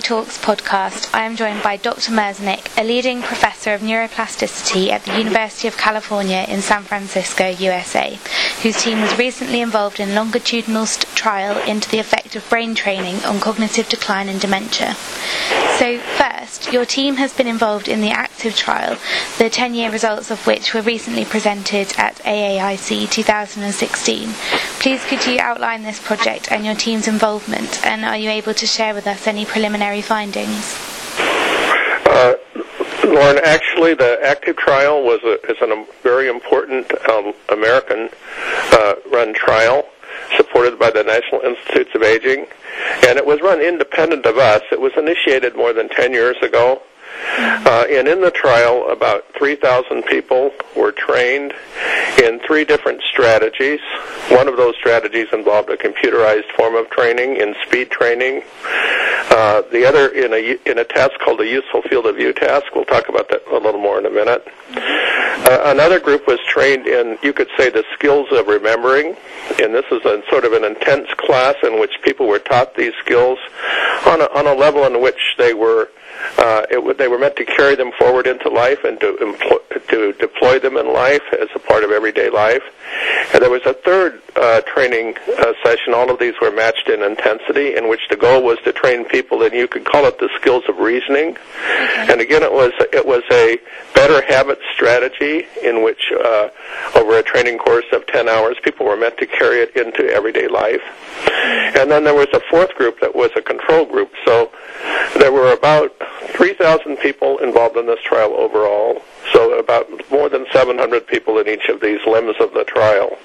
Talks podcast, I am joined by Dr. Merzenich, a leading professor of neuroplasticity at the University of California in San Francisco, USA, whose team was recently involved in a longitudinal st- trial into the effect of brain training on cognitive decline and dementia. So, first, your team has been involved in the active trial, the 10 year results of which were recently presented at AAIC 2016. Please, could you outline this project and your team's involvement, and are you able to share with us any preliminary findings? Uh, Lauren, actually, the active trial was a, is a very important um, American-run uh, trial supported by the National Institutes of Aging, and it was run independent of us. It was initiated more than 10 years ago uh, and in the trial, about 3,000 people were trained in three different strategies. One of those strategies involved a computerized form of training in speed training. Uh, the other in a in a task called a useful field of view task. We'll talk about that a little more in a minute. Uh, another group was trained in, you could say, the skills of remembering, and this is a sort of an intense class in which people were taught these skills on a, on a level in which they were uh, it, they were meant to carry them forward into life and to, employ, to deploy them in life as a part of everyday life. And there was a third uh, training uh, session. All of these were matched in intensity, in which the goal was to train people, and you could call it the skills of reasoning. Okay. And again, it was it was a better habit strategy in which, uh, over a training course of 10 hours, people were meant to carry it into everyday life. And then there was a fourth group that was a control group. So there were about 3,000 people involved in this trial overall, so about more than 700 people in each of these limbs of the trial.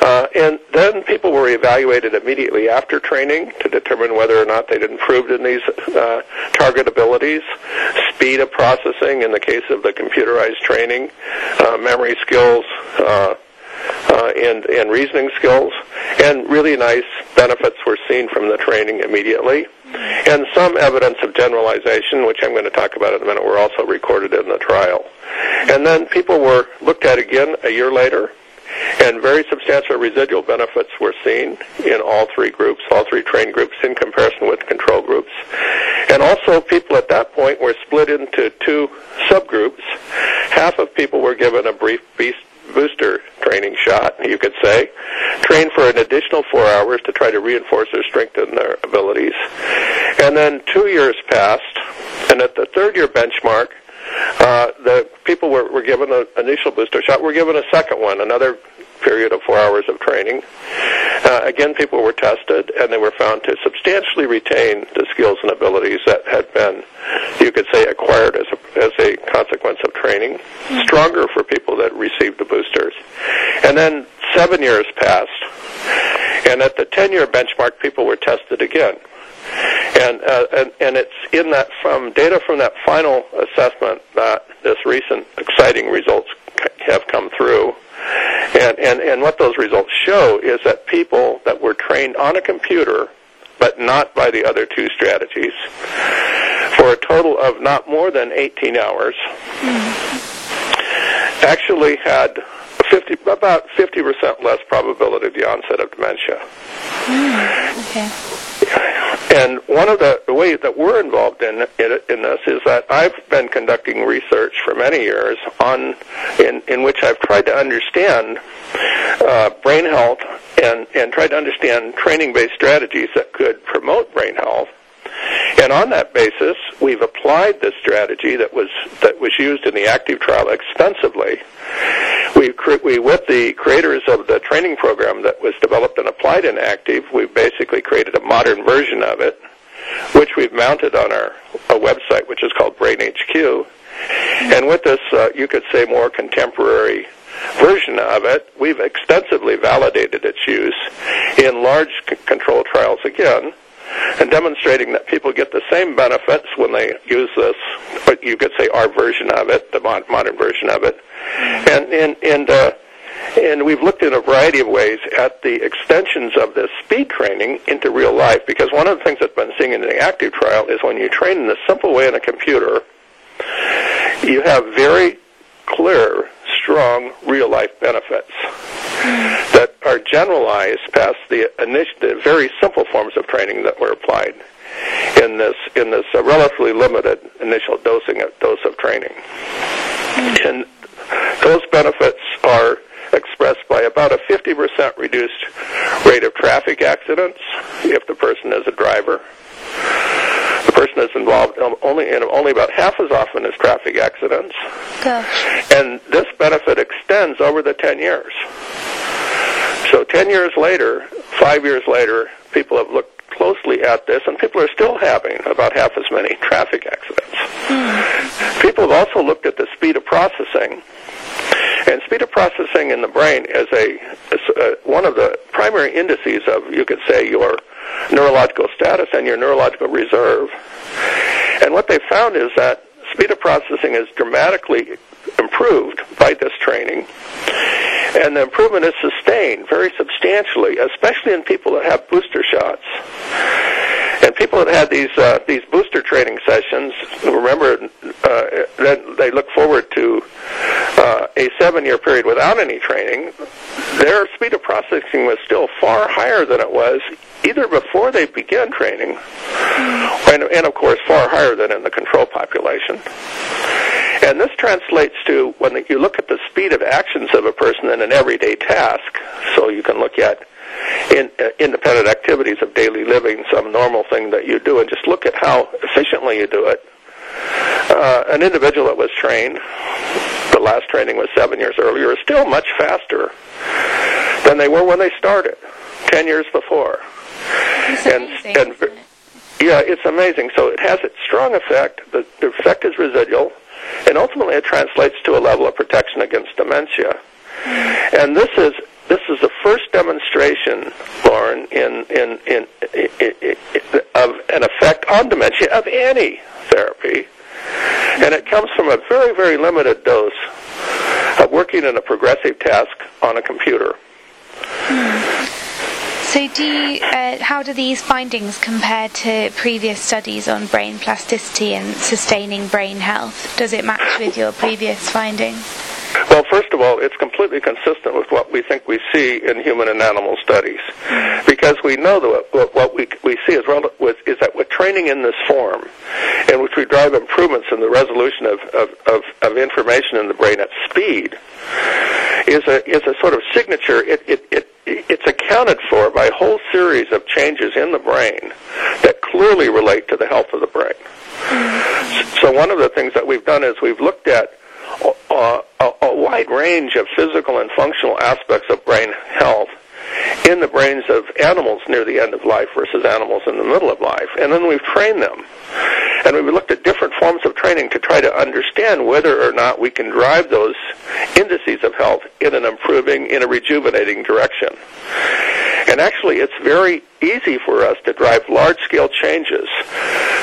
Uh, and then people were evaluated immediately after training to determine whether or not they'd improved in these uh, target abilities, speed of processing in the case of the computerized training, uh, memory skills, uh, uh, and, and reasoning skills, and really nice benefits were seen from the training immediately. And some evidence of generalization, which I'm going to talk about in a minute, were also recorded in the trial. And then people were looked at again a year later, and very substantial residual benefits were seen in all three groups, all three trained groups in comparison with control groups. And also people at that point were split into two subgroups. Half of people were given a brief booster training shot, you could say, train for an additional four hours to try to reinforce or strengthen their abilities. And then two years passed, and at the third year benchmark, uh, the people were, were given an initial booster shot, were given a second one, another period of four hours of training. Uh, again, people were tested, and they were found to substantially retain the skills and abilities that had been, you could say, acquired as a, as a consequence of training. Mm-hmm. Stronger for people that received the boosters. And then seven years passed, and at the 10-year benchmark, people were tested again. And, uh, and and it's in that from data from that final assessment that this recent exciting results have come through and, and, and what those results show is that people that were trained on a computer, but not by the other two strategies, for a total of not more than 18 hours, actually had 50, about 50% less probability of the onset of dementia. Mm, okay. And one of the, the ways that we're involved in, in, this is that I've been conducting research for many years on in, in which I've tried to understand uh, brain health and, and tried to understand training-based strategies that could promote brain health. And on that basis, we've applied this strategy that was that was used in the active trial extensively. We, we with the creators of the training program that was developed and applied in active, we've basically created a modern version of it, which we've mounted on our, our website, which is called Brain HQ. And with this, uh, you could say more contemporary version of it, we've extensively validated its use in large c- control trials again and demonstrating that people get the same benefits when they use this, but you could say our version of it, the modern version of it. And, and, and, uh, and we've looked in a variety of ways at the extensions of this speed training into real life because one of the things that's been seen in the active trial is when you train in a simple way in a computer, you have very clear strong real life benefits that are generalized past the, initial, the very simple forms of training that were applied in this in this uh, relatively limited initial dosing of, dose of training. And those benefits are expressed by about a 50% reduced rate of traffic accidents if the person is a driver. The person is involved only in only about half as often as traffic accidents. Gosh. And this benefit extends over the 10 years. So 10 years later, five years later, people have looked closely at this, and people are still having about half as many traffic accidents. Mm. People have also looked at the speed of processing, and speed of processing in the brain is a is one of the primary indices of, you could say, your neurological status and your neurological reserve. And what they found is that speed of processing is dramatically improved by this training. And the improvement is sustained very substantially, especially in people that have booster shots. And people that had these uh, these booster training sessions, remember, uh, then they look forward to uh, a seven-year period without any training. Their speed of processing was still far higher than it was either before they began training, and, and of course far higher than in the control population. And this translates to when you look at the speed of actions of a person in an everyday task. So you can look at in, uh, independent activities of daily living, some normal thing that you do, and just look at how efficiently you do it. Uh, an individual that was trained, the last training was seven years earlier, is still much faster than they were when they started, ten years before. and, and yeah, it's amazing. So it has its strong effect. The, the effect is residual and ultimately it translates to a level of protection against dementia. And this is this is the first demonstration, Lauren, in, in, in, in, of an effect on dementia of any therapy, and it comes from a very very limited dose of working in a progressive task on a computer. So, do you, uh, how do these findings compare to previous studies on brain plasticity and sustaining brain health? Does it match with your previous findings? Well, first of all, it's completely consistent with what we think we see in human and animal studies, because we know that what we we see is, is that with training in this form, in which we drive improvements in the resolution of, of, of, of information in the brain at speed, is a is a sort of signature. It, it, it it's accounted for by a whole series of changes in the brain that clearly relate to the health of the brain. So one of the things that we've done is we've looked at a, a, a wide range of physical and functional aspects of brain health in the brains of animals near the end of life versus animals in the middle of life. And then we've trained them. And we've looked at different forms of training to try to understand whether or not we can drive those indices of health in an improving, in a rejuvenating direction. And actually, it's very easy for us to drive large-scale changes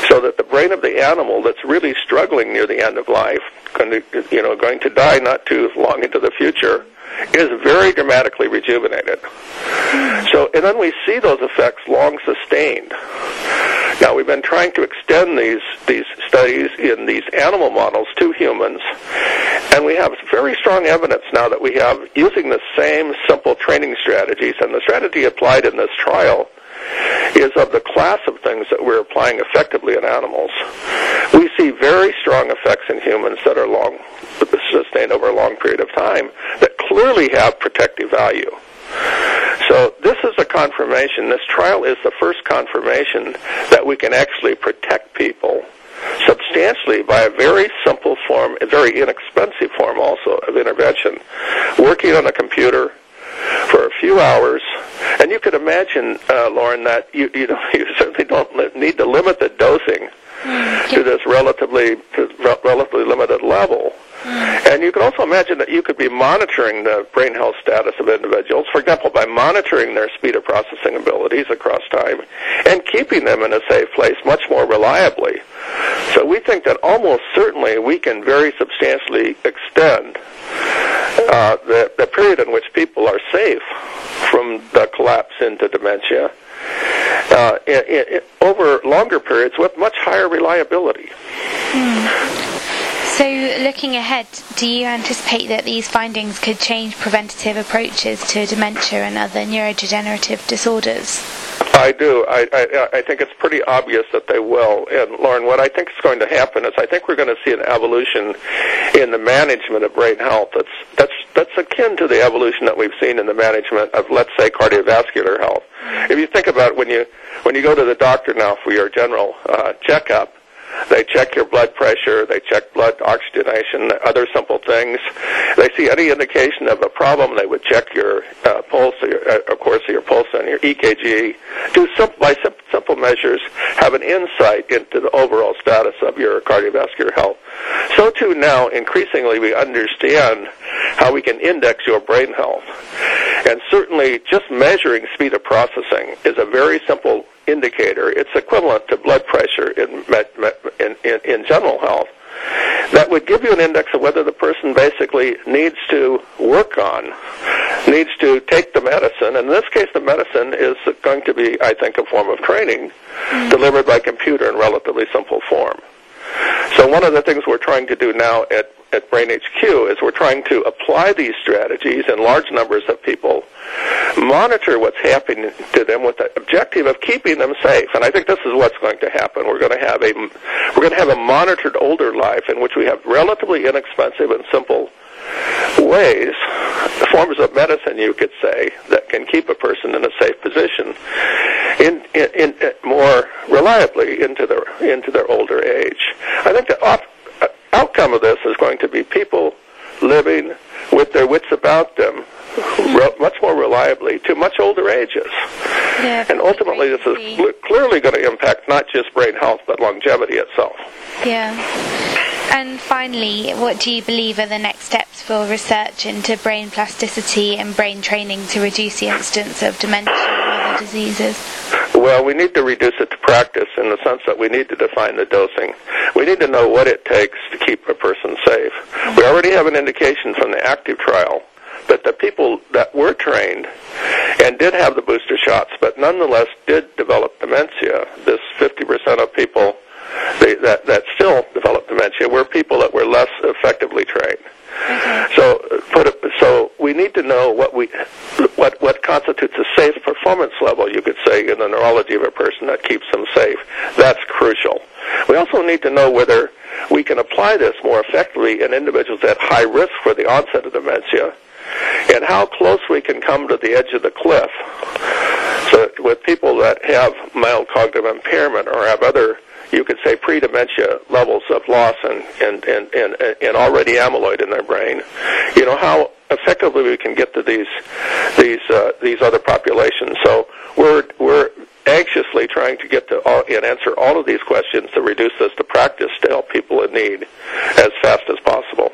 so that the brain of the animal that's really struggling near the end of life, going to, you know, going to die not too long into the future, is very dramatically rejuvenated. So, and then we see those effects long sustained. Now we've been trying to extend these these studies in these animal models to humans, and we have very strong evidence now that we have using the same simple training strategies, and the strategy applied in this trial is of the class of things that we're applying effectively in animals. We see very strong effects in humans that are long sustained over a long period of time that clearly have protective value. So this is a confirmation. This trial is the first confirmation that we can actually protect people substantially by a very simple form, a very inexpensive form also of intervention, working on a computer for a few hours. And you could imagine, uh, Lauren, that you you know you certainly don't li- need to limit the dosing mm, to this relatively to re- relatively limited level. Mm. And you can also imagine that you could be monitoring the brain health status of individuals, for example, by monitoring their speed of processing abilities across time and keeping them in a safe place much more reliably. So we think that almost certainly we can very substantially extend uh, the, the period in which people are safe from the collapse into dementia uh, it, it, over longer periods with much higher reliability. Hmm. So, looking ahead, do you anticipate that these findings could change preventative approaches to dementia and other neurodegenerative disorders? I do. I, I, I think it's pretty obvious that they will. And Lauren, what I think is going to happen is I think we're going to see an evolution in the management of brain health that's that's that's akin to the evolution that we've seen in the management of, let's say, cardiovascular health. If you think about when you when you go to the doctor now for your general uh, checkup, they check your blood pressure. They check blood oxygenation, other simple things. They see any indication of a problem. They would check your uh, pulse, your, uh, of course, your pulse and your EKG. Do simple, by sim- simple measures have an insight into the overall status of your cardiovascular health. So too now, increasingly, we understand how we can index your brain health. And certainly, just measuring speed of processing is a very simple indicator. It's equivalent to blood pressure in, in general health. That would give you an index of whether the person basically needs to work on, needs to take the medicine. And in this case, the medicine is going to be, I think, a form of training mm-hmm. delivered by computer in relatively simple form. So one of the things we're trying to do now at at Brain HQ is we're trying to apply these strategies in large numbers of people, monitor what's happening to them with the objective of keeping them safe. And I think this is what's going to happen. We're going to have a we're going to have a monitored older life in which we have relatively inexpensive and simple ways, forms of medicine, you could say, that can keep a person in a safe position, in, in, in more reliably into their into their older age. I think that outcome of this is going to be people living with their wits about them re- much more reliably to much older ages. Yeah, and ultimately, this is cl- clearly going to impact not just brain health, but longevity itself. Yeah. And finally, what do you believe are the next steps for research into brain plasticity and brain training to reduce the incidence of dementia and other diseases? Well, we need to reduce it to practice in the sense that we need to define the dosing. We need to know what it takes to keep a person safe. We already have an indication from the active trial that the people that were trained and did have the booster shots, but nonetheless did develop dementia, this 50% of people they, that, that still developed dementia were people that were less effectively trained. Okay. So, put so we need to know what we, what what constitutes a safe performance level. You could say in the neurology of a person that keeps them safe. That's crucial. We also need to know whether we can apply this more effectively in individuals at high risk for the onset of dementia, and how close we can come to the edge of the cliff. So, with people that have mild cognitive impairment or have other you could say pre-dementia levels of loss and, and, and, and, and already amyloid in their brain. You know, how effectively we can get to these, these, uh, these other populations. So we're, we're anxiously trying to get to all, and answer all of these questions to reduce this to practice to help people in need as fast as possible.